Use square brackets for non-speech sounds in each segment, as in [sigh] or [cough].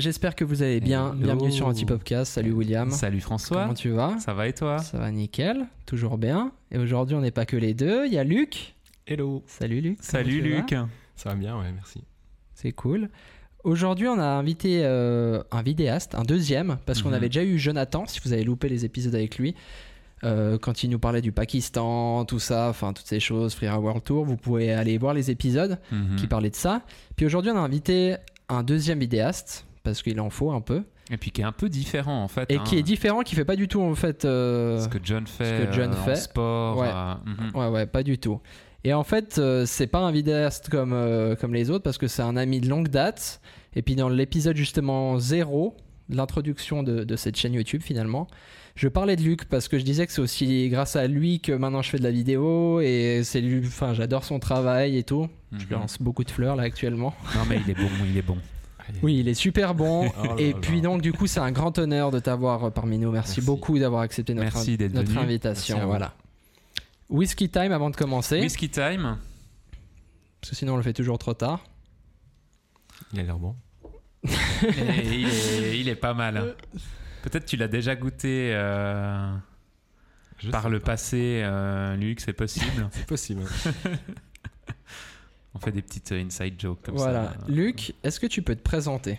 j'espère que vous allez bien. Hello. Bienvenue sur Antipopcast. Salut William. Salut François. Comment tu vas? Ça va et toi? Ça va nickel, toujours bien. Et aujourd'hui, on n'est pas que les deux. Il y a Luc. Hello, Salut Luc. Salut Luc. ça va bien, ouais, merci. C'est cool. Aujourd'hui, on a invité euh, un vidéaste, un deuxième, parce qu'on Mhm. avait déjà eu Jonathan, si vous avez loupé les épisodes avec lui, euh, quand il nous parlait du Pakistan, tout ça, enfin toutes ces choses, Free World Tour. Vous pouvez aller voir les épisodes Mhm. qui parlaient de ça. Puis aujourd'hui, on a invité un deuxième vidéaste, parce qu'il en faut un peu, Et puis qui est un peu différent en fait. et hein. qui est différent, qui fait pas du tout en fait. euh, Ce que John fait, que John euh, en fait. sport. Ouais. euh, mhm. Ouais, ouais, pas du tout. Et en fait, c'est pas un vidéaste comme, comme les autres parce que c'est un ami de longue date. Et puis dans l'épisode justement zéro, l'introduction de, de cette chaîne YouTube finalement, je parlais de Luc parce que je disais que c'est aussi grâce à lui que maintenant je fais de la vidéo et c'est lui, enfin j'adore son travail et tout. Je lui Mhm. lance beaucoup de fleurs là actuellement. Non mais il est bon, il est bon. Oui, il est super bon. [laughs] Oh là et là. puis donc du coup c'est un grand honneur de t'avoir euh, parmi nous. Merci, Merci. beaucoup d'avoir accepté notre, Merci d'être notre venu. invitation. Merci voilà. Whisky time avant de commencer. Whisky time. Parce que sinon on le fait toujours trop tard. Il a l'air bon. [laughs] Il, est, il est pas mal. Peut-être tu l'as déjà goûté euh, Je par le pas. passé, euh, Luc, c'est possible. [laughs] C'est possible. On fait des petites euh, inside jokes comme voilà. ça. Luc, est-ce que tu peux te présenter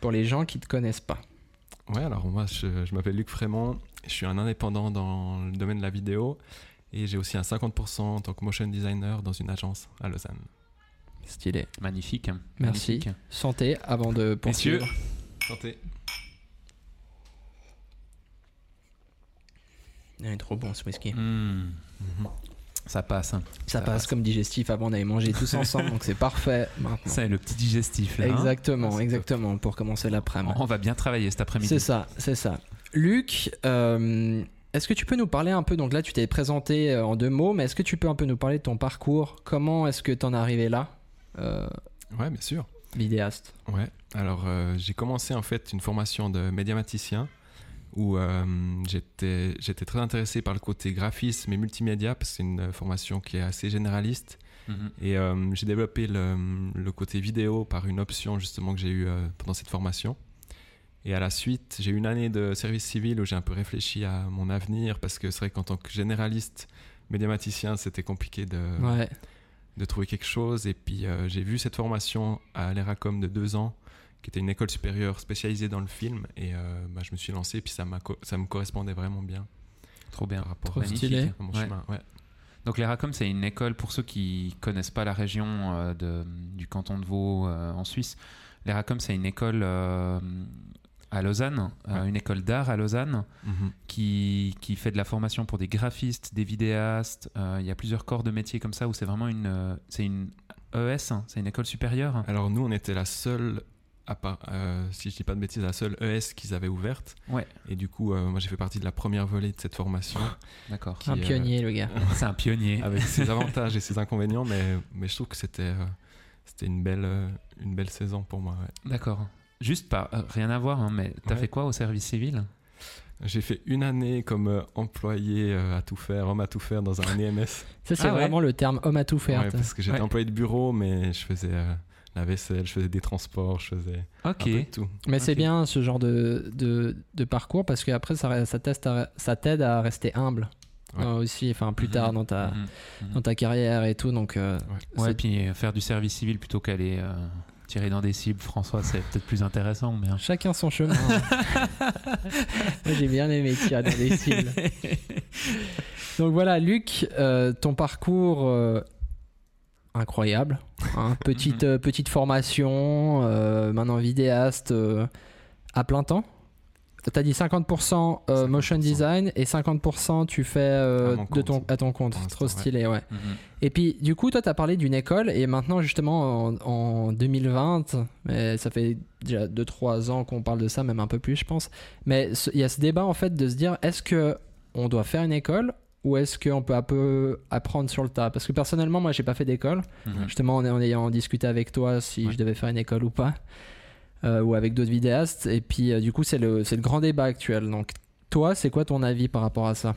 pour les gens qui te connaissent pas Ouais, alors moi, je, je m'appelle Luc Frémont. Je suis un indépendant dans le domaine de la vidéo. Et j'ai aussi un 50% en tant que motion designer dans une agence à Lausanne. Stylé. Magnifique. hein. Merci. Magnifique. Santé avant de poursuivre. Messieurs, Santé. Il est trop bon ce whisky. hmm, Mhm. Ça passe. hein. Ça Ça passe passe. comme digestif. Avant on avait mangé tous [laughs] ensemble donc c'est parfait maintenant. C'est le petit digestif là. hein. Exactement, exactement pour commencer l'après-midi. On va bien travailler cet après-midi. C'est ça, c'est ça. Luc, euh, est-ce que tu peux nous parler un peu Donc là, tu t'es présenté euh, en deux mots, mais est-ce que tu peux un peu nous parler de ton parcours? Comment est-ce que tu en es arrivé là euh, Ouais, bien sûr. Vidéaste? Ouais, alors euh, j'ai commencé en fait une formation de médiamaticien où euh, j'étais j'étais très intéressé par le côté graphisme et multimédia parce que c'est une formation qui est assez généraliste Mhm. et euh, j'ai développé le, le côté vidéo par une option justement que j'ai eue euh, pendant cette formation. Et à la suite, j'ai eu une année de service civil où j'ai un peu réfléchi à mon avenir parce que c'est vrai qu'en tant que généraliste médiamaticien, c'était compliqué de, Ouais. de trouver quelque chose. Et puis euh, j'ai vu cette formation à l'ERACOM de deux ans, qui était une école supérieure spécialisée dans le film. Et euh, bah, je me suis lancé, puis ça, ça me correspondait vraiment bien Trop bien. par rapport Trop stylé. à mon Ouais. chemin. Ouais. Donc l'ERACOM, c'est une école pour ceux qui connaissent pas la région euh, de, du canton de Vaud euh, en Suisse. L'ERACOM, c'est une école euh, à Lausanne, Ouais. une école d'art à Lausanne, Mhm. qui, qui fait de la formation pour des graphistes, des vidéastes. Il y a plusieurs corps de métiers comme ça où c'est vraiment une, c'est une ES, hein, c'est une école supérieure. Alors nous, on était la seule, à part, euh, si je dis pas de bêtises, la seule ES qu'ils avaient ouverte. Ouais. Et du coup, euh, moi j'ai fait partie de la première volée de cette formation. [laughs] D'accord. Un euh, pionnier, le gars. [laughs] C'est un pionnier. avec ses [laughs] avantages et ses inconvénients, mais, mais je trouve que c'était euh, c'était une belle, une belle saison pour moi. ouais. D'accord. Juste pas, euh, rien à voir, hein, mais t'as Ouais. fait quoi au service civil? J'ai fait une année comme employé à tout faire, homme à tout faire dans un EMS. Ça, c'est Ah ouais. vraiment le terme homme à tout faire. Ouais, parce que j'étais Ouais. employé de bureau, mais je faisais euh, la vaisselle, je faisais des transports, je faisais Ok. un peu de tout. Mais c'est bien ce genre de, de, de parcours parce qu'après, ça, ça, teste à- ça t'aide à rester humble Ouais. euh, aussi, enfin plus Mhm. tard dans ta, Mhm. Mhm. dans ta carrière et tout. Donc, euh, Ouais, c'est- puis euh, faire du service civil plutôt qu'aller euh, tirer dans des cibles, François, c'est peut-être plus intéressant. Mais... hein. chacun son chemin. [laughs] Moi, j'ai bien aimé tirer dans des cibles. [laughs] Donc voilà, Luc, euh, ton parcours euh, incroyable. hein. [laughs] petite, euh, petite formation, euh, maintenant vidéaste euh, à plein temps. T'as dit 50%, euh, 50%. motion design et 50% tu fais À de ton, compte. à ton compte. Trop stylé, ouais. Mhm. Et puis, du coup, toi, tu as parlé d'une école, et maintenant, justement, en, en 2020, mais ça fait déjà 2-3 ans qu'on parle de ça, même un peu plus, je pense. Mais il y a ce débat, en fait, de se dire est-ce que on doit faire une école ou est-ce qu'on peut un peu apprendre sur le tas? Parce que personnellement, moi, j'ai pas fait d'école. Mhm. Justement, en, en ayant discuté avec toi si Ouais. je devais faire une école ou pas, euh, ou avec d'autres vidéastes. Et puis, euh, du coup, c'est le, c'est le grand débat actuel. Donc, toi, c'est quoi ton avis par rapport à ça?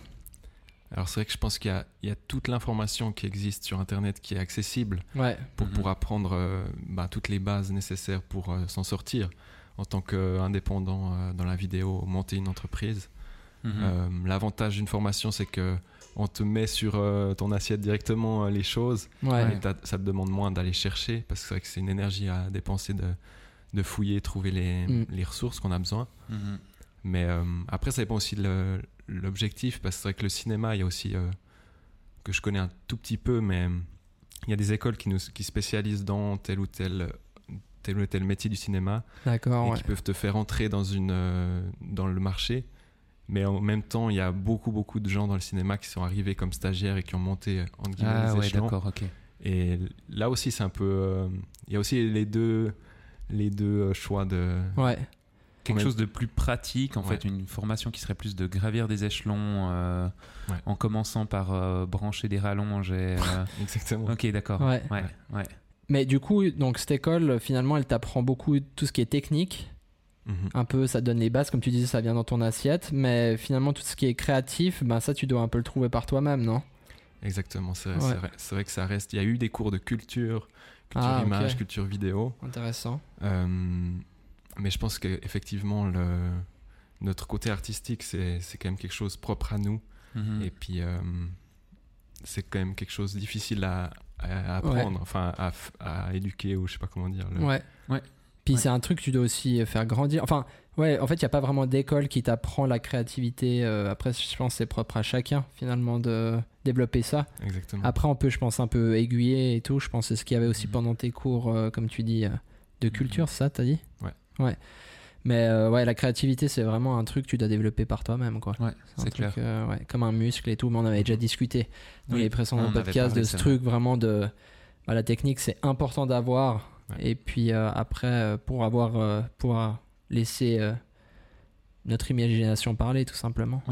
Alors c'est vrai que je pense qu'il y a, il y a toute l'information qui existe sur Internet qui est accessible Ouais. pour, Mhm. pour apprendre euh, bah, toutes les bases nécessaires pour euh, s'en sortir. en tant qu'indépendant euh, dans la vidéo, monter une entreprise. Mhm. Euh, L'avantage d'une formation, c'est que on te met sur euh, ton assiette directement euh, les choses. Ouais. Et ça te demande moins d'aller chercher parce que c'est vrai que c'est une énergie à dépenser de, de fouiller, trouver les, Mm. les ressources qu'on a besoin. Mhm. Mais euh, après, ça dépend aussi de l'objectif parce que c'est vrai que le cinéma, il y a aussi que je connais un tout petit peu, mais il y a des écoles qui, nous, qui spécialisent dans tel ou tel tel ou tel métier du cinéma et ouais. qui peuvent te faire entrer dans une dans le marché. Mais en même temps, il y a beaucoup beaucoup de gens dans le cinéma qui sont arrivés comme stagiaires et qui ont monté entre guillemets Ah les ouais, d'accord, ok. Et là aussi, c'est un peu. euh, Il y a aussi les deux, les deux euh, choix de. Ouais. Quelque chose de plus pratique, en Ouais. fait, une formation qui serait plus de gravir des échelons euh, Ouais. en commençant par euh, brancher des rallonges et. euh, [laughs] Exactement. ok, d'accord. Ouais. Ouais, ouais. Mais du coup, donc cette école, finalement, elle t'apprend beaucoup tout ce qui est technique. Mhm. Un peu, ça donne les bases, comme tu disais, ça vient dans ton assiette. Mais finalement, tout ce qui est créatif, ben ça, tu dois un peu le trouver par toi-même, non? Exactement. C'est Ouais. c'est vrai, vrai que ça reste. Il y a eu des cours de culture, culture Ah, image, culture vidéo. Intéressant. Euh, mais je pense qu'effectivement, le, notre côté artistique, c'est c'est quand même quelque chose propre à nous. Mhm. Et puis, euh, c'est quand même quelque chose de difficile à, à apprendre, enfin, à, éduquer, ou je sais pas comment dire. le- Ouais. Ouais. Puis Ouais. c'est un truc que tu dois aussi faire grandir. Enfin, ouais, en fait, il n'y a pas vraiment d'école qui t'apprend la créativité. euh, après, je pense que c'est propre à chacun, finalement, de développer ça. Exactement. Après, on peut, je pense, un peu aiguiller et tout. Je pense que c'est ce qu'il y avait aussi Mhm. pendant tes cours, euh, comme tu dis, euh, de culture, c'est ça, t'as dit? Ouais. Ouais. Mais euh, ouais, la créativité, c'est vraiment un truc que tu dois développer par toi-même, quoi. Ouais, c'est clair. euh, ouais, comme un muscle et tout. Mais on avait déjà discuté dans Oui, les précédents podcasts de ce truc vraiment de. bah, la technique, c'est important d'avoir. Ouais. Et puis euh, après, euh, pour avoir, euh, pouvoir laisser notre imagination parler, tout simplement.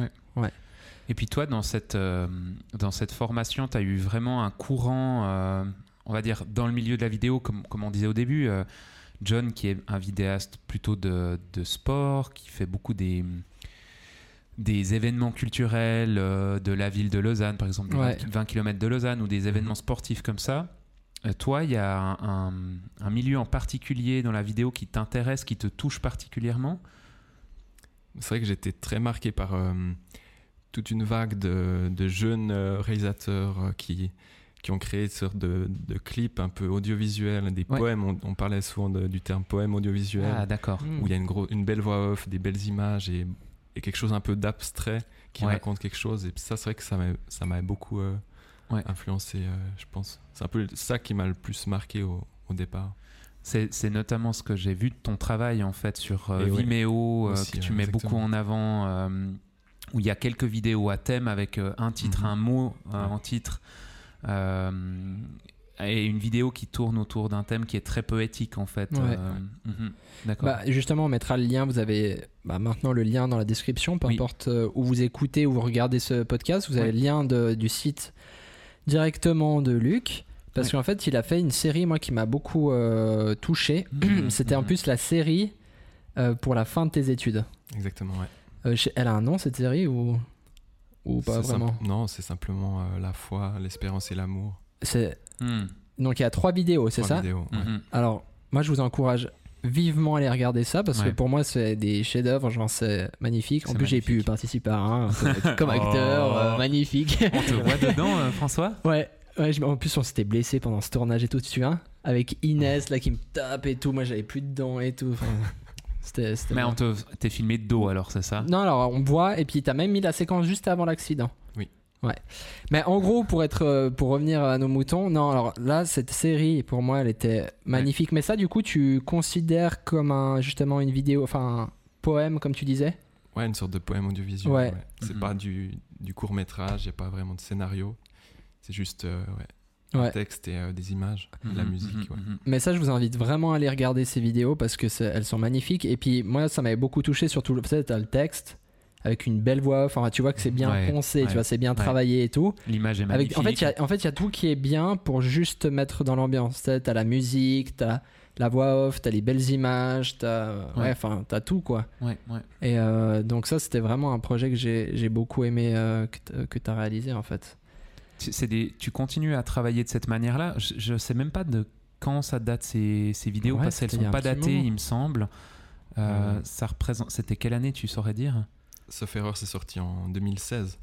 Et puis toi, dans cette, euh, dans cette formation, tu as eu vraiment un courant, euh, on va dire, dans le milieu de la vidéo, comme, comme on disait au début. euh, John, qui est un vidéaste plutôt de, de sport, qui fait beaucoup des, des événements culturels de la ville de Lausanne, par exemple, Ouais. 20, km de Lausanne, ou des événements sportifs comme ça. Euh, toi, il y a un, milieu en particulier dans la vidéo qui t'intéresse, qui te touche particulièrement? C'est vrai que j'étais très marqué par euh, toute une vague de, de jeunes euh, réalisateurs qui, qui ont créé une sorte de, de clips un peu audiovisuels, des Ouais. poèmes. On, on parlait souvent de- du terme poème audiovisuel, Ah, d'accord. Mm. où il y a une, gros, une belle voix off, des belles images et, et quelque chose un peu d'abstrait qui Ouais. raconte quelque chose. Et ça, c'est vrai que ça m'a- ça m'a beaucoup euh, Ouais. influencé, euh, je pense. C'est un peu ça qui m'a le plus marqué au, au départ. C'est notamment ce que j'ai vu de ton travail en fait sur euh, ouais. Vimeo, euh, Aussi, que tu mets exactement. beaucoup en avant, euh, où il y a quelques vidéos à thème avec euh, un titre, Mhm. un mot euh, Ouais. en titre, euh, et une vidéo qui tourne autour d'un thème qui est très poétique en fait. Ouais. euh, mhm. D'accord. Bah, justement, on mettra le lien. Vous avez bah, maintenant le lien dans la description, peu Oui. importe où vous écoutez ou vous regardez ce podcast. Vous avez Ouais. le lien de- du site directement de Luc. Parce Ouais. qu'en fait, il a fait une série, moi, qui m'a beaucoup euh, touché. Mhm, [clears throat] C'était en mhm. plus la série euh, pour la fin de tes études. Exactement, ouais. Euh, elle a un nom, cette série, ou, ou pas vraiment? Simple- Non, c'est simplement euh, la foi, l'espérance et l'amour. C'est- Mhm. Donc, il y a trois vidéos, c'est Trois ça? vidéos, ouais. Mhm. Alors, moi, je vous encourage vivement aller regarder ça parce que pour moi, c'est des chefs-d'œuvre. Genre, c'est magnifique. En plus, j'ai pu participer à un [laughs] comme- acteur. euh, Oh. magnifique. On te voit dedans, euh, François? Ouais. Ouais, en plus, on s'était blessé pendant ce tournage et tout, tu souviens? Avec Inès, là, qui me tape et tout. Moi, j'avais plus de dents et tout. Enfin, [laughs] c'était. c'était Mais on te, t'es filmé de dos alors, c'est ça? Non, alors, on voit. Et puis, t'as même mis la séquence juste avant l'accident. Oui. Ouais. Mais en gros, pour être, euh, pour revenir à nos moutons, non, alors là, cette série, pour moi, elle était magnifique. Mais ça, du coup, tu considères comme un, justement une vidéo, enfin, un poème, comme tu disais? Ouais, une sorte de poème audiovisuel. Ouais. ouais. C'est Mhm. pas du, du court métrage, il n'y a pas vraiment de scénario. C'est juste euh, ouais, Ouais. un texte et euh, des images, de la Mhm, musique. mhm, ouais. Mais ça, je vous invite vraiment à aller regarder ces vidéos parce que elles sont magnifiques. Et puis, moi, ça m'avait beaucoup touché, surtout, t'as le texte avec une belle voix. off. Enfin, tu vois que c'est bien Ouais, poncé, tu vois, c'est bien ouais. travaillé et tout. L'image est Avec, magnifique. en fait, il y a- en fait, il y a tout qui est bien pour juste te mettre dans l'ambiance. T'as la musique, t'as la voix off, t'as les belles images, t'as ouais, enfin, t'as tout quoi. Et euh, donc ça, c'était vraiment un projet que j'ai beaucoup aimé euh, que t'as réalisé en fait. Des, tu continues à travailler de cette manière-là? Je, je sais même pas de quand ça date ces, ces vidéos parce qu'elles sont pas datées, moment. il me semble. Euh. Ça représente. C'était quelle année, tu saurais dire? Sauf erreur, c'est sorti en 2016,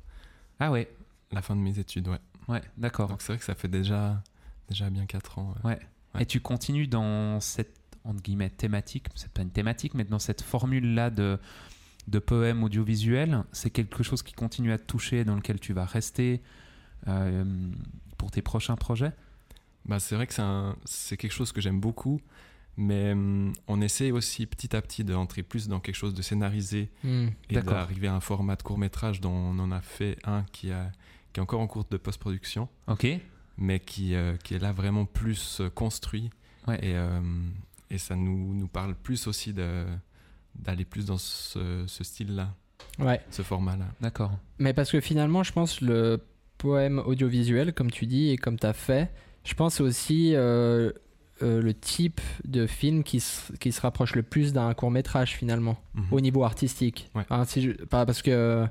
Ah ouais, la fin de mes études, ouais. ouais, d'accord. Donc c'est vrai que ça fait déjà, déjà bien 4 ans. ouais. Et tu continues dans cette entre guillemets thématique, c'est pas une thématique, mais dans cette formule-là de, de poèmes audiovisuels, c'est quelque chose qui continue à te toucher, dans lequel tu vas rester euh, pour tes prochains projets? Bah, c'est vrai que c'est quelque chose que j'aime beaucoup, mais hum, on essaie aussi petit à petit d'entrer plus dans quelque chose de scénarisé Hmm. et d'arriver à un format de court métrage dont on en a fait un qui, a, qui est encore en cours de post-production, Ok. mais qui, euh, qui est là vraiment plus euh, construit. Ouais. Et, euh, et ça nous, nous parle plus aussi de d'aller plus dans ce, ce style-là, Ouais. ce format-là. D'accord. Mais parce que finalement, je pense le poème audiovisuel, comme tu dis et comme tu as fait, je pense aussi euh, euh, le type de film qui, se- qui se rapproche le plus d'un court métrage finalement, Mhm. au niveau artistique. Ouais. Enfin, si je, pas parce que,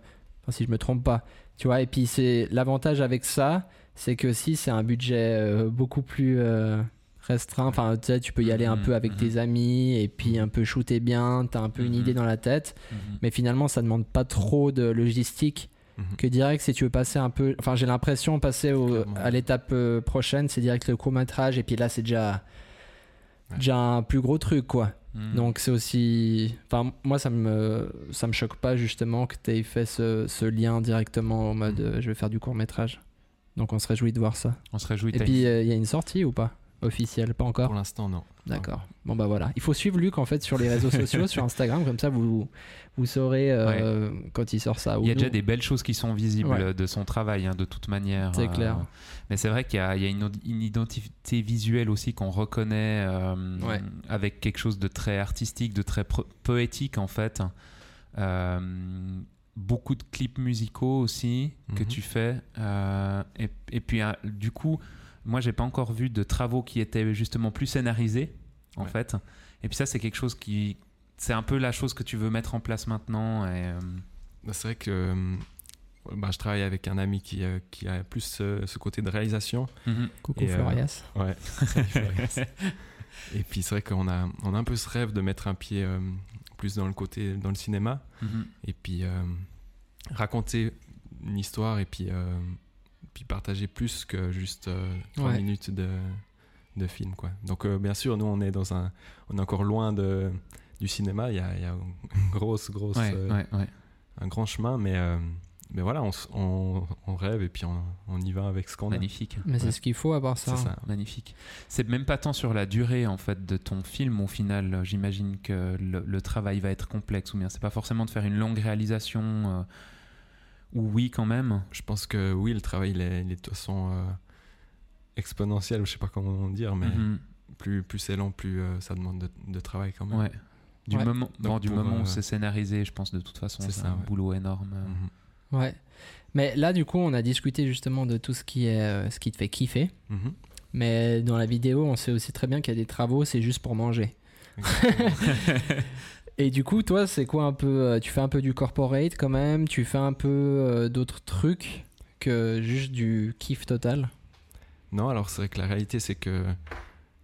enfin, si je me trompe pas, tu vois. Et puis c'est l'avantage avec ça, c'est que si c'est un budget euh, beaucoup plus euh, restreint, enfin tu sais, tu peux y aller un Mhm, peu avec mhm. tes amis et puis un peu shooter bien, t'as un peu une idée dans la tête. Mais finalement, ça demande pas trop de logistique Mhm. que direct si tu veux passer un peu enfin j'ai l'impression passer au, à l'étape euh, prochaine c'est direct le court métrage et puis là c'est déjà Ouais. déjà un plus gros truc quoi Mhm. donc c'est aussi enfin moi ça me ça me choque pas justement que tu aies fait ce, ce lien directement en mode Mhm. euh, je vais faire du court métrage donc on se réjouit de voir ça on se réjouit. et puis euh, il y a une sortie ou pas? Officielle pas encore Pour l'instant, non. D'accord. Bon bah voilà. Il faut suivre Luc en fait sur les réseaux sociaux, [laughs] sur Instagram, comme ça vous vous saurez euh, quand il sort ça. Il y a déjà des belles choses qui sont visibles Ouais. euh, de son travail, hein, de toute manière. C'est clair. Mais c'est vrai qu'il y a, il y a une, une identité visuelle aussi qu'on reconnaît euh, Ouais. avec quelque chose de très artistique, de très poétique en fait. Euh, beaucoup de clips musicaux aussi que Mhm. tu fais. Euh, et, et puis euh, du coup, moi j'ai pas encore vu de travaux qui étaient justement plus scénarisés en Ouais. fait. Et puis ça c'est quelque chose qui... C'est un peu la chose que tu veux mettre en place maintenant. Et, euh, Bah, C'est vrai que euh, bah, je travaille avec un ami qui, euh, qui a plus ce, ce côté de réalisation. mhm. Coucou Et, euh, Florias. Ouais. Et puis c'est vrai qu'on a, on a un peu ce rêve de mettre un pied euh, plus dans le côté, dans le cinéma. Mhm. Et puis euh, raconter une histoire et puis, euh, puis partager plus que juste euh, trois Ouais. minutes de, de film. Quoi. Donc euh, bien sûr, nous on est, dans un, on est encore loin de, du cinéma. Il y a, y a une grosse, grosse, Ouais, euh, ouais, ouais. un grand chemin. Mais, euh, mais voilà, on, on, on rêve et puis on, on y va avec ce qu'on a. Magnifique. Mais c'est ce qu'il faut part ça. C'est ça. Magnifique. C'est même pas tant sur la durée en fait de ton film au final. J'imagine que le, le travail va être complexe ou bien c'est pas forcément de faire une longue réalisation euh, oui quand même. Je pense que oui, le travail il est, il est de toute façon euh, exponentiel, je sais pas comment dire, mais Mhm. plus, plus c'est lent, plus euh, ça demande de, de travail quand même. Ouais. Du Ouais. moment, Donc bon, du moment euh, où c'est scénarisé, je pense de toute façon c'est un ouais. boulot énorme. Mhm. Ouais. Mais là, du coup, on a discuté justement de tout ce qui est euh, ce qui te fait kiffer. Mhm. Mais dans la vidéo, on sait aussi très bien qu'il y a des travaux, c'est juste pour manger. [laughs] Et du coup, toi, c'est quoi un peu euh, Tu fais un peu du corporate quand même? Tu fais un peu euh, d'autres trucs que juste du kiff total? Non, alors c'est vrai que la réalité c'est que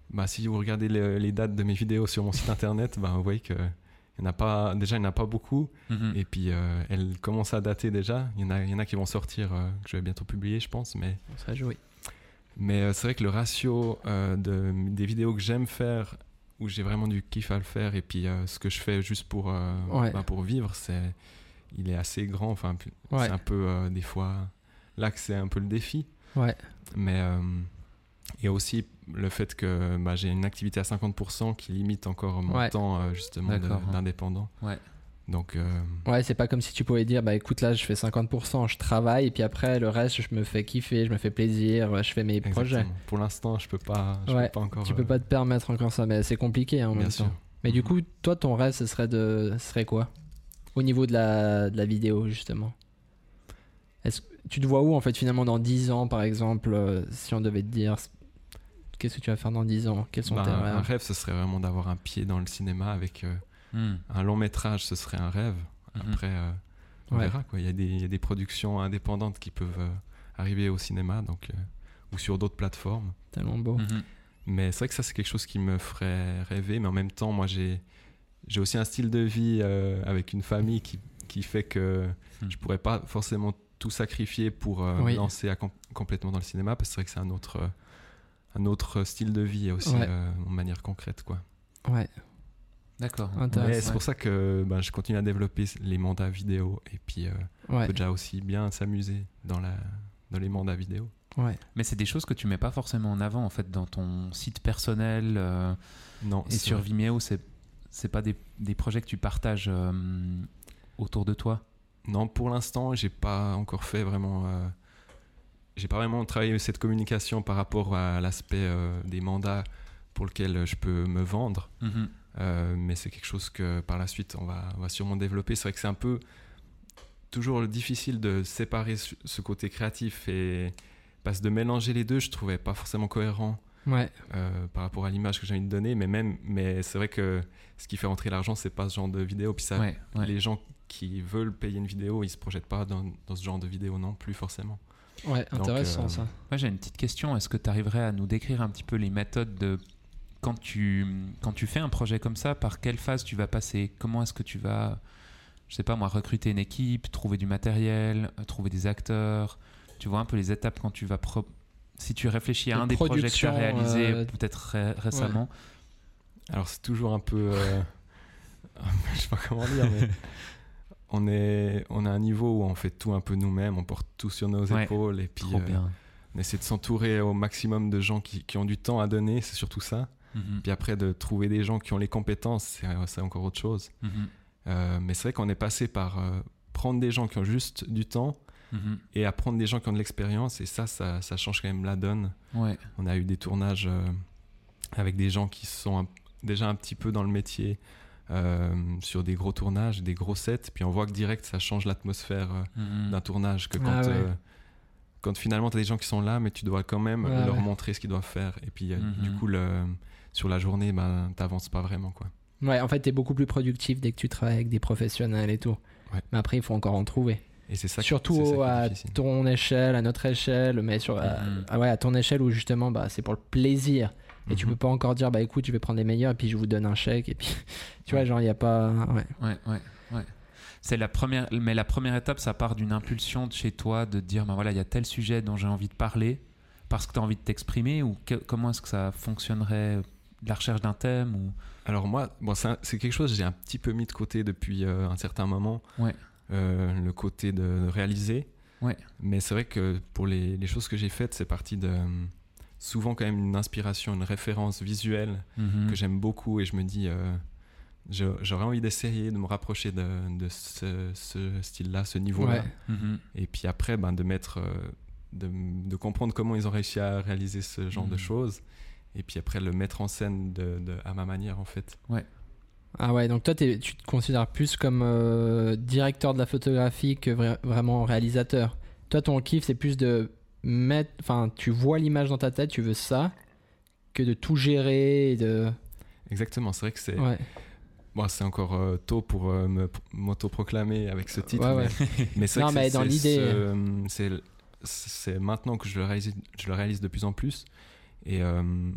bah, si vous regardez le- les dates de mes vidéos sur mon site internet, bah, vous voyez que il y en a pas, déjà il n'y en a pas beaucoup, Mhm. et puis euh, elles commencent à dater déjà. Il y en a, il y en a qui vont sortir, euh, que je vais bientôt publier, je pense, mais On serait joué. Mais euh, c'est vrai que le ratio euh, de, des vidéos que j'aime faire, où j'ai vraiment du kiff à le faire, et puis euh, ce que je fais juste pour, euh, Ouais. bah, pour vivre, c'est, il est assez grand. Enfin, Ouais. c'est un peu euh, des fois là que c'est un peu le défi. Ouais. Mais euh, et aussi le fait que bah, j'ai une activité à 50% qui limite encore mon Ouais. temps euh, justement D'accord. d'indépendant. Ouais. Donc euh, Ouais, c'est pas comme si tu pouvais dire, bah écoute, là, je fais 50%, je travaille, et puis après, le reste, je me fais kiffer, je me fais plaisir, je fais mes projets. Pour l'instant, je peux pas, je Ouais. peux pas encore. Tu peux euh, pas te permettre encore ça, mais c'est compliqué hein, en bien même sûr. temps. Mais du Mhm. coup, toi, ton rêve, ce serait de, ce serait quoi? Au niveau de la, de la vidéo, justement. Est-ce tu te vois où, en fait, finalement, dans 10 ans, par exemple, euh, si on devait te dire, qu'est-ce que tu vas faire dans 10 ans? Quels sont Bah, tes un, un rêves? rêve, ce serait vraiment d'avoir un pied dans le cinéma avec euh, Mhm. un long métrage, ce serait un rêve. Mhm. Après, euh, on Ouais. verra. Quoi. Il, y a des, il y a des productions indépendantes qui peuvent euh, arriver au cinéma donc, euh, ou sur d'autres plateformes. Tellement beau. Mhm. Mais c'est vrai que ça, c'est quelque chose qui me ferait rêver. Mais en même temps, moi, j'ai, j'ai aussi un style de vie euh, avec une famille qui, qui fait que Hmm. je pourrais pas forcément tout sacrifier pour euh, Oui. me lancer à com- complètement dans le cinéma parce que c'est vrai que c'est un autre, un autre style de vie aussi Ouais. euh, de manière concrète. Quoi. Ouais, D'accord. Intéressant. Mais c'est pour ça que ben, je continue à développer les mandats vidéo et puis euh, on ouais, peut déjà aussi bien s'amuser dans, la, dans les mandats vidéo. ouais. Mais c'est des choses que tu mets pas forcément en avant en fait dans ton site personnel euh, Non, et sur vrai. Vimeo. C'est c'est pas des, des projets que tu partages euh, autour de toi? Non, pour l'instant, j'ai pas encore fait vraiment. euh, j'ai pas vraiment travaillé cette communication par rapport à l'aspect euh, des mandats pour lequel je peux me vendre. Mhm. Euh, mais c'est quelque chose que par la suite on va, on va sûrement développer. C'est vrai que c'est un peu toujours difficile de séparer ce côté créatif et parce que de mélanger les deux, je trouvais pas forcément cohérent Ouais, euh, par rapport à l'image que j'ai envie de donner. Mais même, mais c'est vrai que ce qui fait rentrer l'argent, c'est pas ce genre de vidéo. Puis ça, Ouais, ouais. les gens qui veulent payer une vidéo, ils se projettent pas dans, dans ce genre de vidéo non plus forcément. ouais, Donc, intéressant euh, ça. Moi, j'ai une petite question. Est-ce que tu arriverais à nous décrire un petit peu les méthodes de quand tu quand tu fais un projet comme ça, par quelle phase tu vas passer? Comment est-ce que tu vas, je sais pas moi, recruter une équipe, trouver du matériel, euh, trouver des acteurs? Tu vois un peu les étapes quand tu vas pro- si tu réfléchis à un des projets que tu as réalisé euh, peut-être ré- récemment. Alors c'est toujours un peu, euh, [laughs] je sais pas comment dire, mais [laughs] on est, on a un niveau où on fait tout un peu nous-mêmes, on porte tout sur nos Ouais, épaules et puis Trop euh, bien. on essaie de s'entourer au maximum de gens qui, qui ont du temps à donner, c'est surtout ça. Mhm, Puis après de trouver des gens qui ont les compétences, c'est c'est encore autre chose. mhm, Euh, mais c'est vrai qu'on est passé par euh, prendre des gens qui ont juste du temps mhm. et à prendre des gens qui ont de l'expérience et ça, ça, ça change quand même la donne. Ouais. On a eu des tournages euh, avec des gens qui sont un- déjà un petit peu dans le métier euh, sur des gros tournages, des gros sets, puis on voit que direct ça change l'atmosphère euh, d'un tournage que quand, Ah ouais. euh, quand finalement tu as des gens qui sont là, mais tu dois quand même Ouais, leur ouais. montrer ce qu'ils doivent faire. Et puis euh, du coup, le, sur la journée, ben, t'avances pas vraiment. quoi. Ouais, en fait, t'es beaucoup plus productif dès que tu travailles avec des professionnels et tout. Ouais. Mais après, il faut encore en trouver. Et c'est ça qui- Surtout ça à difficile. ton échelle, à notre échelle, mais sur, à- Mhm. ah ouais, à ton échelle où justement, bah, c'est pour le plaisir. Et tu Mhm. peux pas encore dire, bah écoute, je vais prendre les meilleurs et puis je vous donne un chèque. Et puis, [laughs] tu vois, genre, il n'y a pas. Ouais. Ouais, ouais, ouais. C'est la première, mais la première étape, ça part d'une impulsion de chez toi de te dire, ben voilà, il y a tel sujet dont j'ai envie de parler parce que tu as envie de t'exprimer ou que- comment est-ce que ça fonctionnerait La recherche d'un thème ou Alors moi, bon, c'est quelque chose que j'ai un petit peu mis de côté depuis euh, un certain moment. Ouais. Euh, le côté de réaliser. Ouais. Mais c'est vrai que pour les, les choses que j'ai faites, c'est parti de souvent quand même une inspiration, une référence visuelle Mhm. que j'aime beaucoup et je me dis, euh, j'aurais envie d'essayer de me rapprocher de, de ce, ce style-là, ce niveau-là. Ouais. Mhm. Et puis après, ben, de mettre, de, de comprendre comment ils ont réussi à réaliser ce genre de Mhm. choses. Et puis après, le mettre en scène de, de- à ma manière, en fait. Ah ouais, donc toi, tu te considères plus comme euh, directeur de la photographie que vra- vraiment réalisateur. Toi, ton kiff, c'est plus de mettre. Enfin, tu vois l'image dans ta tête, tu veux ça, que de tout gérer et de. Exactement, c'est vrai que c'est Ouais. bon, c'est encore euh, tôt pour euh, me- m'auto-proclamer avec ce titre. Ouais, ouais. Mais, [laughs] c'est mais dans l'idée. C'est c'est maintenant que je le, réalise, je le réalise de plus en plus. Et euh,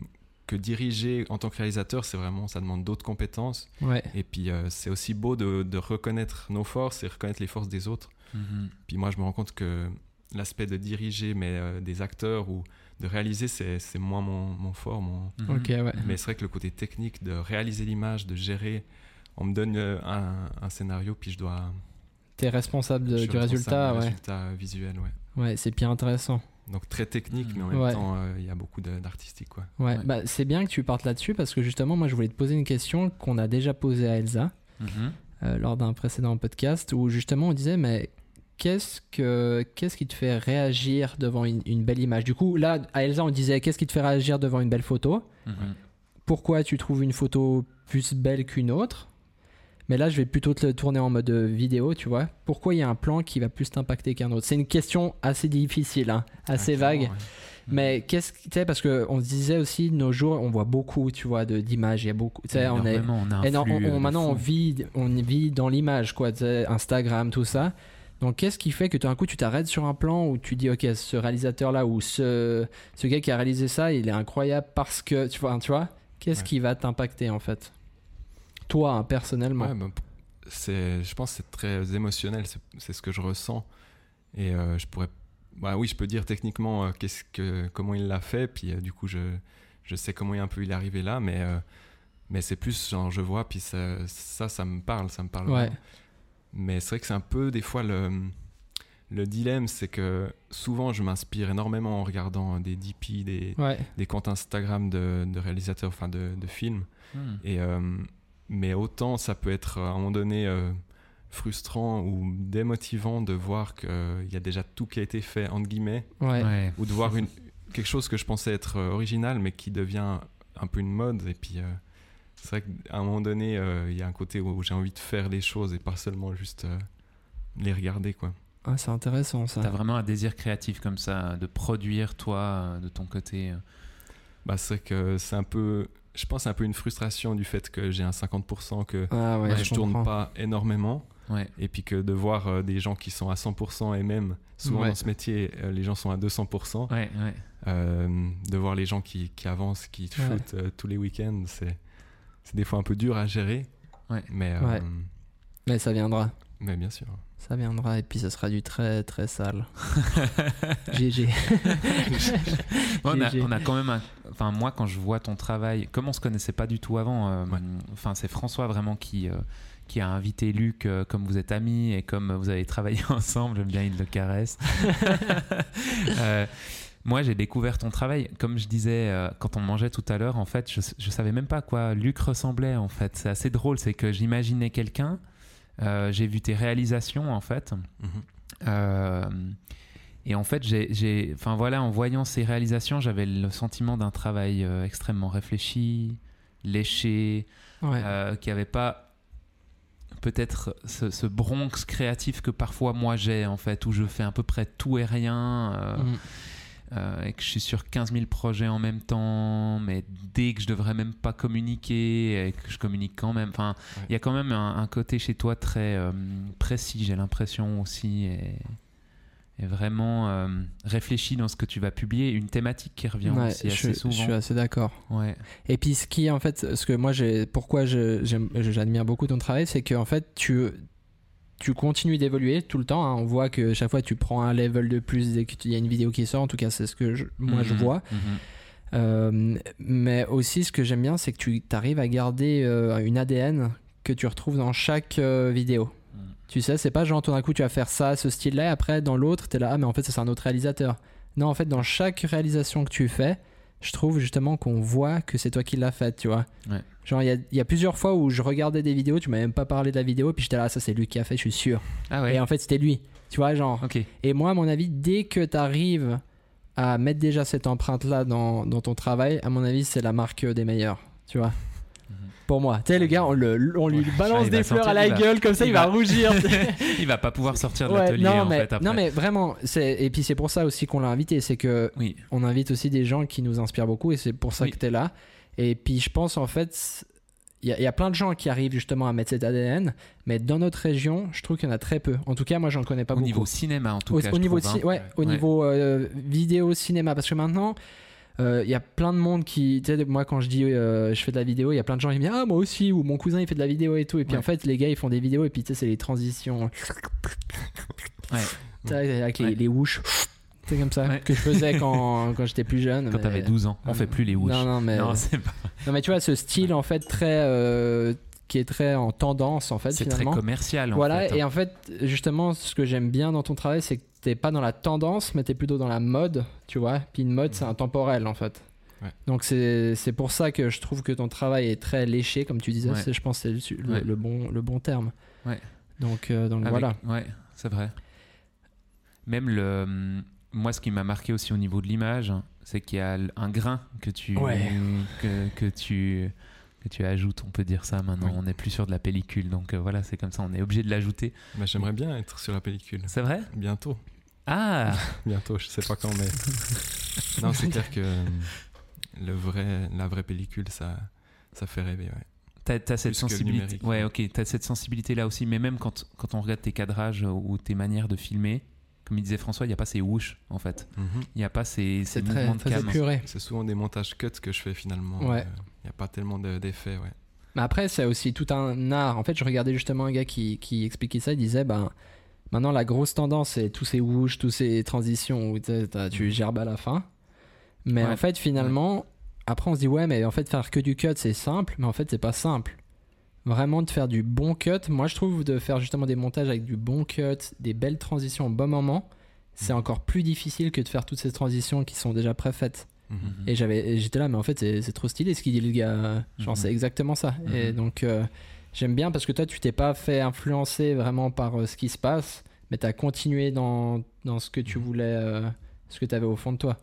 que diriger en tant que réalisateur, c'est vraiment, ça demande d'autres compétences. Ouais. Et puis euh, c'est aussi beau de, de reconnaître nos forces et reconnaître les forces des autres. Mhm. Puis moi, je me rends compte que l'aspect de diriger mais euh, des acteurs ou de réaliser, c'est c'est moins mon, mon fort. Mon... Mhm. Ouais. Mais c'est vrai que le côté technique de réaliser l'image, de gérer, on me donne euh, un, un scénario, puis je dois. T'es responsable de- je suis du responsable résultat, du ouais. résultat visuel, ouais. Ouais, c'est bien intéressant. Donc très technique, mais en Ouais. même temps, euh, il y a beaucoup d'artistique, quoi. Ouais, Ouais. Bah, c'est bien que tu partes là-dessus parce que justement, moi, je voulais te poser une question qu'on a déjà posée à Elsa Mhm. euh, lors d'un précédent podcast où justement on disait, mais qu'est-ce que qu'est-ce qui te fait réagir devant une, une belle image? Du coup, là, à Elsa, on disait, qu'est-ce qui te fait réagir devant une belle photo? Mhm. Pourquoi tu trouves une photo plus belle qu'une autre? Mais là, je vais plutôt te le tourner en mode euh, vidéo, tu vois. Pourquoi il y a un plan qui va plus t'impacter qu'un autre? C'est une question assez difficile, hein, assez vague. ouais. Mais qu'est-ce que tu sais parce que on se disait aussi de nos jours on voit beaucoup tu vois de d'images il y a beaucoup tu sais on est on a on- maintenant on vit on vit dans l'image quoi Instagram tout ça donc qu'est-ce qui fait que d'un coup tu t'arrêtes sur un plan où tu dis ok ce réalisateur là ou ce ce gars qui a réalisé ça il est incroyable parce que tu vois tu vois? Qu'est-ce Ouais. qui va t'impacter en fait? Toi hein, personnellement Ouais, bah, c'est, je pense que c'est très émotionnel, c'est, ce que je ressens. Et euh, je pourrais. Bah oui, je peux dire techniquement euh, qu'est-ce que, comment il l'a fait, puis euh, du coup, je, je sais comment il, un peu il est arrivé là, mais, euh, mais c'est plus genre je vois, puis ça, ça, ça me parle, ça me parle. Ouais. Mais c'est vrai que c'est un peu des fois le, le dilemme, c'est que souvent je m'inspire énormément en regardant des DP, des, Ouais. des comptes Instagram de, de réalisateurs, enfin de, de films. Hmm. Et, euh, mais autant ça peut être à un moment donné euh, frustrant ou démotivant de voir qu'il y a déjà tout qui a été fait, entre guillemets, Ouais. Ouais. ou de voir une, quelque chose que je pensais être euh, original mais qui devient un peu une mode. Et puis euh, c'est vrai qu'à un moment donné, euh, il y a un côté où j'ai envie de faire les choses et pas seulement juste euh, les regarder. quoi. Ah, c'est intéressant ça. T'as vraiment un désir créatif comme ça, de produire toi, euh, de ton côté. euh. Bah, c'est vrai que c'est un peu, je pense, un peu une frustration du fait que j'ai un 50%, que Ah ouais, je, je tourne pas énormément. Ouais. Et puis que de voir euh, des gens qui sont à 100% et même souvent Ouais. dans ce métier, euh, les gens sont à 200%. Ouais, ouais. euh, de voir les gens qui, qui avancent, qui shootent tous les week-ends, c'est c'est des fois un peu dur à gérer. Mais. Mais ça viendra. Mais bien sûr. Ça viendra et puis ça sera du très très sale. GG. on, a, on a quand même un... Enfin, moi, quand je vois ton travail, comme on se connaissait pas du tout avant, euh, Ouais. enfin, c'est François vraiment qui, euh, qui a invité Luc, euh, comme vous êtes amis et comme vous avez travaillé [laughs] ensemble, j'aime bien, il le caresse. [laughs] Moi, j'ai découvert ton travail. Comme je disais euh, quand on mangeait tout à l'heure, en fait, je, je savais même pas à quoi Luc ressemblait. En fait, c'est assez drôle. C'est que j'imaginais quelqu'un. Euh, j'ai vu tes réalisations, en fait. Mhm. Euh, et en fait, j'ai, enfin voilà, en voyant ces réalisations, j'avais le sentiment d'un travail euh, extrêmement réfléchi, léché, Ouais. euh, qui avait pas peut-être ce, ce Bronx créatif que parfois moi j'ai en fait, où je fais à peu près tout et rien, euh, Mm. Euh, et que je suis sur 15 000 projets en même temps, mais dès que je devrais même pas communiquer, et que je communique quand même. Enfin, il Ouais. y a quand même un, un côté chez toi très euh, précis, j'ai l'impression aussi, et, et vraiment euh, réfléchi dans ce que tu vas publier, une thématique qui revient Ouais, aussi je, assez je souvent. suis assez d'accord. Ouais. Et puis ce qui en fait, ce que moi j'ai, pourquoi je- j'admire beaucoup ton travail, c'est que en fait tu tu continues d'évoluer tout le temps. hein. On voit que chaque fois tu prends un level de plus dès qu'il y a une vidéo qui sort. En tout cas, c'est ce que je- moi je Mhm, vois. mhm. Euh, mais aussi, ce que j'aime bien, c'est que tu arrives à garder euh, une ADN que tu retrouves dans chaque euh, vidéo. Mm. Tu sais, c'est pas genre tout d'un coup tu vas faire ça, ce style-là, et après dans l'autre, t'es là, ah mais en fait c'est un autre réalisateur. Non, en fait, dans chaque réalisation que tu fais, je trouve justement qu'on voit que c'est toi qui l'as faite, tu vois. Ouais. Genre, il y a, il y a plusieurs fois où je regardais des vidéos, tu m'as même pas parlé de la vidéo, puis j'étais là, ça c'est lui qui a fait, je suis sûr. Ah ouais. Et en fait, c'était lui, tu vois, genre. Ok. Et moi, à mon avis, dès que tu arrives à mettre déjà cette empreinte-là dans, dans ton travail, à mon avis, c'est la marque des meilleurs, tu vois. Pour moi. Tu sais, le gars, on, le, on lui Ouais. balance Ah, des fleurs sortir, à la va- gueule, comme ça, il, il va, va- rougir. [laughs] [laughs] Il va pas pouvoir sortir de Ouais, l'atelier non, en mais, fait après. non, mais vraiment, et puis c'est pour ça aussi qu'on l'a invité, c'est que Oui. on invite aussi des gens qui nous inspirent beaucoup, et c'est pour ça Oui. que tu es là. Et puis je pense, en fait, il y, a- il y a plein de gens qui arrivent justement à mettre cet ADN, mais dans notre région, je trouve qu'il y en a très peu. En tout cas, moi, j'en connais pas Au beaucoup. niveau cinéma en tout au, cas. au niveau, trouve, hein. ouais, au Ouais. niveau euh, vidéo, cinéma, parce que maintenant, euh, il y a plein de monde qui, tu sais, moi quand je dis euh, je fais de la vidéo, il y a plein de gens qui me disent ah moi aussi ou mon cousin il fait de la vidéo et tout, et puis Ouais. en fait les gars ils font des vidéos et puis tu sais c'est les transitions, Ouais. tu sais, avec les, Ouais. les whoosh, c'est comme ça Ouais. que je faisais quand, [laughs] quand j'étais plus jeune. Quand mais- t'avais 12 ans, on fait plus les whoosh. Non non mais Non, c'est pas- non mais tu vois ce style en fait très euh, qui est très en tendance en fait c'est très commercial. en Voilà, fait, hein. et en fait, justement, ce que j'aime bien dans ton travail, c'est que t'es pas dans la tendance, mais t'es plutôt dans la mode, tu vois. Puis une mode, c'est intemporel, en fait. Ouais. Donc c'est pour ça que je trouve que ton travail est très léché, comme tu disais. Ouais. Je pense que c'est le, le- Ouais. le bon, le bon terme. Ouais. Donc, euh, donc Avec- voilà. Ouais, c'est vrai. Même le. hum, Moi, ce qui m'a marqué aussi au niveau de l'image, c'est qu'il y a un grain que tu, que, que tu, que tu ajoutes, on peut dire ça maintenant. Oui. On n'est plus sur de la pellicule, donc euh, voilà, c'est comme ça, on est obligé de l'ajouter. Bah, J'aimerais bien être sur la pellicule. C'est vrai? Bientôt. Ah [laughs] Bientôt, je sais pas quand, mais. [laughs] non, c'est clair que euh, le vrai, la vraie pellicule, ça, ça fait rêver. Ouais. T'as as cette sensibilité. Ouais, ok. T'as cette sensibilité là aussi, mais même quand, quand on regarde tes cadrages euh, ou tes manières de filmer, comme il disait François, il n'y a pas ces whoosh en fait. Il n'y a pas ces, ces C'est très, mouvements de très cam. C'est souvent des montages cuts que je fais finalement. Ouais. A pas tellement de- d'effets. Ouais. Mais après, c'est aussi tout un art. En fait, je regardais justement un gars qui, qui expliquait ça. Il disait, ben, maintenant, la grosse tendance, c'est tous ces whoosh, tous ces transitions où tu Mhm. gerbes à la fin. Mais Ouais. en fait, finalement, après, on se dit, ouais, mais en fait, faire que du cut, c'est simple. Mais en fait, c'est pas simple. Vraiment, de faire du bon cut. Moi, je trouve de faire justement des montages avec du bon cut, des belles transitions au bon moment, c'est Mhm. encore plus difficile que de faire toutes ces transitions qui sont déjà préfaites. Mhm. Et j'avais, j'étais là, mais en fait, c'est, trop stylé ce qu'il dit le gars. Genre, Mhm. c'est exactement ça. Et Mhm. donc, euh, j'aime bien parce que toi, tu t'es pas fait influencer vraiment par euh, ce qui se passe, mais tu as continué dans, dans ce que tu Mhm. voulais, euh, ce que tu avais au fond de toi.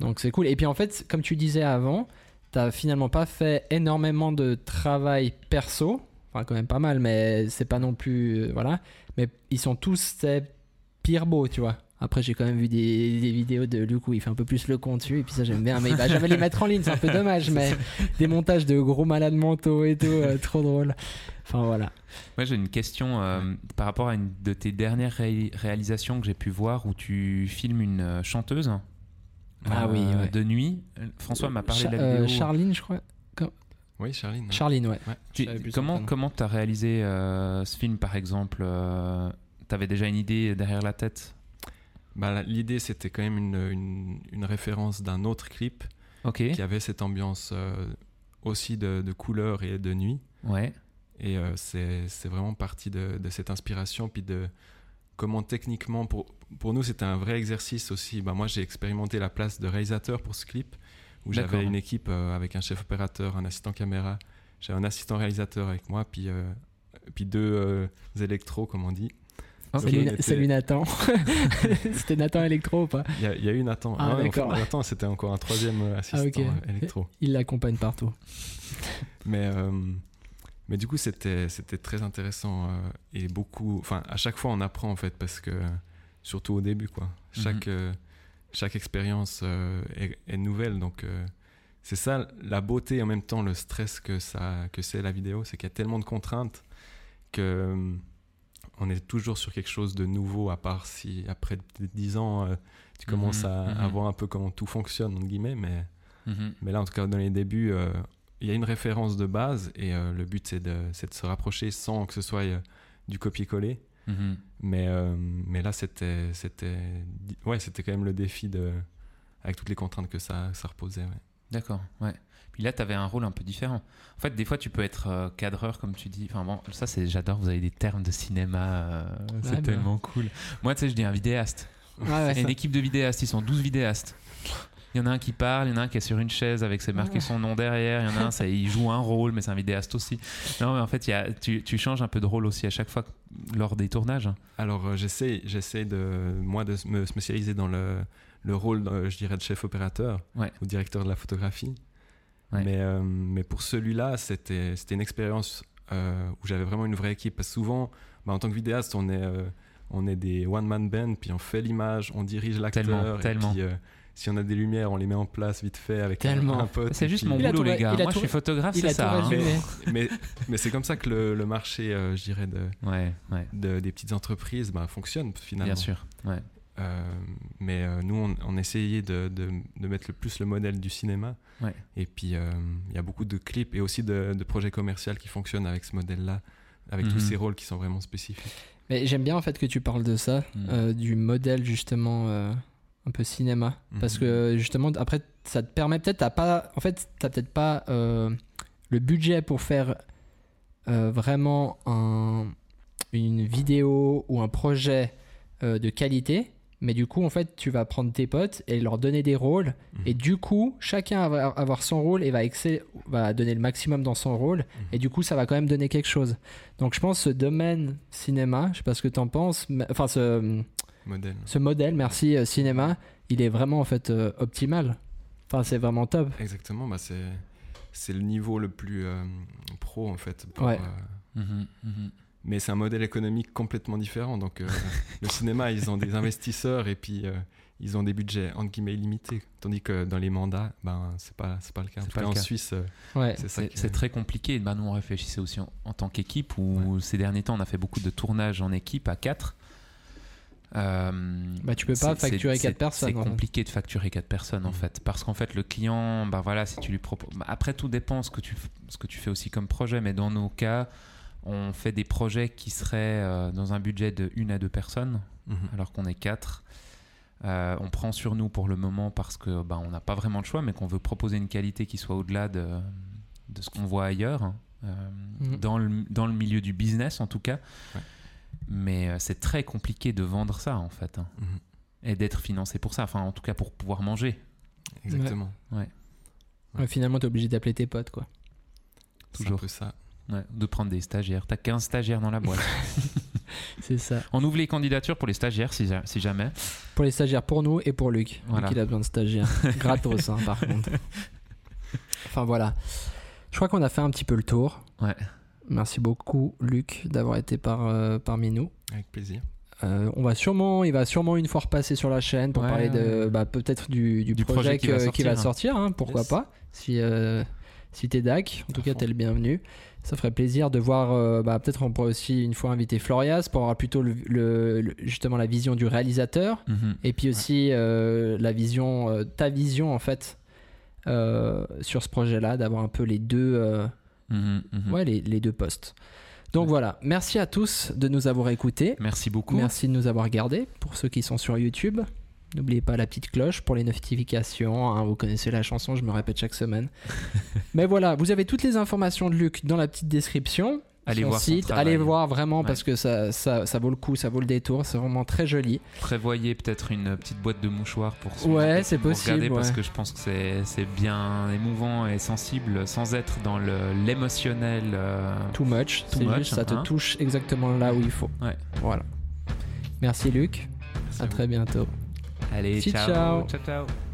Donc, c'est cool. Et puis, en fait, comme tu disais avant, t'as finalement pas fait énormément de travail perso. Enfin, quand même pas mal, mais c'est pas non plus. voilà. Mais ils sont tous c'est pire beau, tu vois. Après, j'ai quand même vu des, des vidéos de Luke où il fait un peu plus le con dessus, et puis ça, j'aime bien. Mais il va jamais les mettre en ligne, c'est un peu [laughs] dommage. Mais des montages de gros malades mentaux et tout, euh, trop drôle. Enfin, voilà. Moi, j'ai une question euh, par rapport à une de tes dernières ré- réalisations que j'ai pu voir où tu filmes une euh, chanteuse Ah euh, oui, ouais. de nuit. François m'a parlé Cha- de la euh, vidéo. Charline, je crois. Oui, Charline. hein. Charline, ouais. Tu- plus son comment comment t'as réalisé euh, ce film par exemple euh, T'avais déjà une idée derrière la tête? Bah, L'idée, c'était quand même une, une, une référence d'un autre clip qui avait cette ambiance euh, aussi de, de couleur et de nuit. Ouais. Et euh, c'est vraiment parti de, de cette inspiration, puis de comment techniquement, pour, pour nous, c'était un vrai exercice aussi. Bah, moi, j'ai expérimenté la place de réalisateur pour ce clip, où j'avais une équipe euh, avec un chef opérateur, un assistant caméra, j'avais un assistant réalisateur avec moi, puis, puis deux électros, comme on dit. Ok. Salut, était- Nathan. [laughs] C'était Nathan Electro ou pas Il y, a- il y a eu Nathan. Ah, en fait, d'accord. Nathan, c'était encore un troisième euh, assistant ok. euh, électro. Il l'accompagne partout. [laughs] Mais, euh, mais du coup, c'était très intéressant euh, et beaucoup. Enfin, à chaque fois, on apprend en fait parce que, surtout au début, quoi. Chaque, Mhm. euh, chaque expérience est, est nouvelle. Donc, c'est ça la beauté et en même temps le stress que, ça, que c'est la vidéo. C'est qu'il y a tellement de contraintes que. On est toujours sur quelque chose de nouveau, à part si après 10 ans, euh, tu commences Mhm, à, à mhm. voir un peu comment tout fonctionne, entre guillemets. Mais, Mhm. mais là, en tout cas, dans les débuts, euh, il y a une référence de base et euh, le but, c'est de, de se rapprocher sans que ce soit du copier-coller. Mais, mais là, c'était, ouais, quand même le défi de, avec toutes les contraintes que ça, ça reposait. ouais. D'accord, ouais. Puis là, tu avais un rôle un peu différent. En fait, des fois, tu peux être euh, cadreur, comme tu dis. Enfin bon, ça, c'est, j'adore, vous avez des termes de cinéma, euh, c'est Ouais, bah. tellement cool. Moi, tu sais, je dis un vidéaste. Ouais, ouais, Il y a une équipe de vidéastes, ils sont 12 vidéastes. Il y en a un qui parle, il y en a un qui est sur une chaise avec ses marqué Ouais. son nom derrière, il y en a un, ça, il joue un rôle, mais c'est un vidéaste aussi. Non, mais en fait, il y a, tu, tu changes un peu de rôle aussi à chaque fois lors des tournages. Alors, euh, j'essaie, j'essaie de, moi, de me spécialiser dans le, le rôle, euh, je dirais, de chef opérateur Ouais. ou directeur de la photographie. Ouais. Mais, euh, mais pour celui-là, c'était, c'était une expérience euh, où j'avais vraiment une vraie équipe. Parce que souvent, bah, en tant que vidéaste, on est, euh, on est des one-man band, puis on fait l'image, on dirige Tellement, l'acteur. et tellement. puis, euh, si on a des lumières, on les met en place vite fait avec un- Tellement. un, pote. C'est juste puis- mon boulot, les gars. Moi, tout- je suis photographe, c'est ça. hein. mais, mais c'est comme ça que le, le marché, euh, je dirais, de, Ouais, ouais, de- des petites entreprises bah, fonctionne finalement. bien sûr. Ouais. Euh, mais euh, nous, on, on essayait de, de- de mettre le plus le modèle du cinéma. Ouais. Et puis, euh, il y a beaucoup de clips et aussi de, de projets commerciaux qui fonctionnent avec ce modèle-là, avec Mhm. tous ces rôles qui sont vraiment spécifiques. Mais j'aime bien en fait que tu parles de ça, Mm. euh, du modèle justement euh, un peu cinéma. Parce Mhm. que justement, après, ça te permet peut-être, t'as pas, en fait, t'as peut-être pas euh, le budget pour faire euh, vraiment un- une vidéo ou un projet euh, de qualité. Mais du coup, en fait, tu vas prendre tes potes et leur donner des rôles. Mhm. Et du coup, chacun va avoir son rôle et va, donner le maximum dans son rôle. Et du coup, ça va quand même donner quelque chose. Donc, je pense ce domaine cinéma, je sais pas ce que tu en penses, mais- enfin, ce, Modèle. ce modèle, merci euh, cinéma, il est vraiment en fait euh, optimal. Enfin, c'est vraiment top. Exactement, bah, c'est, c'est le niveau le plus euh, pro en fait. pour, Ouais. euh, Mhm, mhm. Mais c'est un modèle économique complètement différent. Donc, euh, [laughs] le cinéma, ils ont des investisseurs et puis euh, ils ont des budgets entre guillemets illimités. Tandis que dans les mandats, ben, c'est pas, c'est pas le cas. En C'est tout cas, en cas. Suisse, euh, Ouais. c'est très compliqué. Bah, nous, on réfléchissait aussi en, en tant qu'équipe, où ces derniers temps, on a fait beaucoup de tournages en équipe à 4. Euh, Bah, tu peux pas facturer c'est- quatre personnes, C'est fait. compliqué de facturer 4 personnes en Mhm. fait. Parce qu'en fait, le client, bah voilà, si tu lui proposes. bah, après, tout dépend ce que, tu, ce que tu fais aussi comme projet. Mais dans nos cas, on fait des projets qui seraient euh, dans un budget de une à deux personnes, Mhm. alors qu'on est quatre. Euh, on prend sur nous pour le moment parce que bah, on n'a pas vraiment de choix, mais qu'on veut proposer une qualité qui soit au-delà de, de ce qu'on voit ailleurs, hein. Euh, Mhm. dans, le, dans le milieu du business en tout cas. Ouais. Mais euh, c'est très compliqué de vendre ça en fait, hein, Mhm. et d'être financé pour ça, enfin en tout cas pour pouvoir manger. Exactement. Ouais, finalement, t'es obligé d'appeler tes potes, quoi. C'est Toujours. un peu ça. Ouais, de prendre des stagiaires. T'as 15 stagiaires dans la boîte. [laughs] C'est ça. On ouvre les candidatures pour les stagiaires si, si jamais. Pour les stagiaires, pour nous et pour Luc. Voilà. Luc, il a besoin de stagiaires. [laughs] Gratos, hein, par contre. Enfin, voilà. Je crois qu'on a fait un petit peu le tour. Ouais. Merci beaucoup, Luc, d'avoir été par, euh, parmi nous. Avec plaisir. Euh, on va sûrement, il va sûrement une fois repasser sur la chaîne pour Ouais, parler de, bah, peut-être du, du Du projet, projet qui va que- qui va sortir. sortir. hein, pourquoi Yes. pas Si, euh, si t'es DAC, en tout À cas, t'es le bienvenu. Ça ferait plaisir de voir. euh, bah, peut-être on pourrait aussi une fois inviter Florias pour avoir plutôt le- le- le- justement la vision du réalisateur Mhm. et puis aussi euh, la vision, euh, ta vision en fait sur ce projet-là, d'avoir un peu les deux, Mhm, mhm. ouais, les, les deux postes. Donc Ouais. voilà, merci à tous de nous avoir écoutés. Merci beaucoup. Merci de nous avoir regardés. Pour ceux qui sont sur YouTube, n'oubliez pas la petite cloche pour les notifications. hein, vous connaissez la chanson, je me répète chaque semaine. [laughs] Mais voilà, vous avez toutes les informations de Luc dans la petite description. Allez son voir site, allez voir vraiment Ouais. parce que ça, ça, ça vaut le coup, ça vaut le détour. C'est vraiment très joli. Prévoyez peut-être une petite boîte de mouchoirs pour Ouais, c'est possible, regarder parce que je pense que c'est bien émouvant et sensible sans être dans l'émotionnel. euh, Too much. Too much, juste, ça te hein. touche exactement là où il faut. Ouais. Voilà. Merci Luc. Merci À vous. très bientôt. Allez, Ciao, ciao. ciao.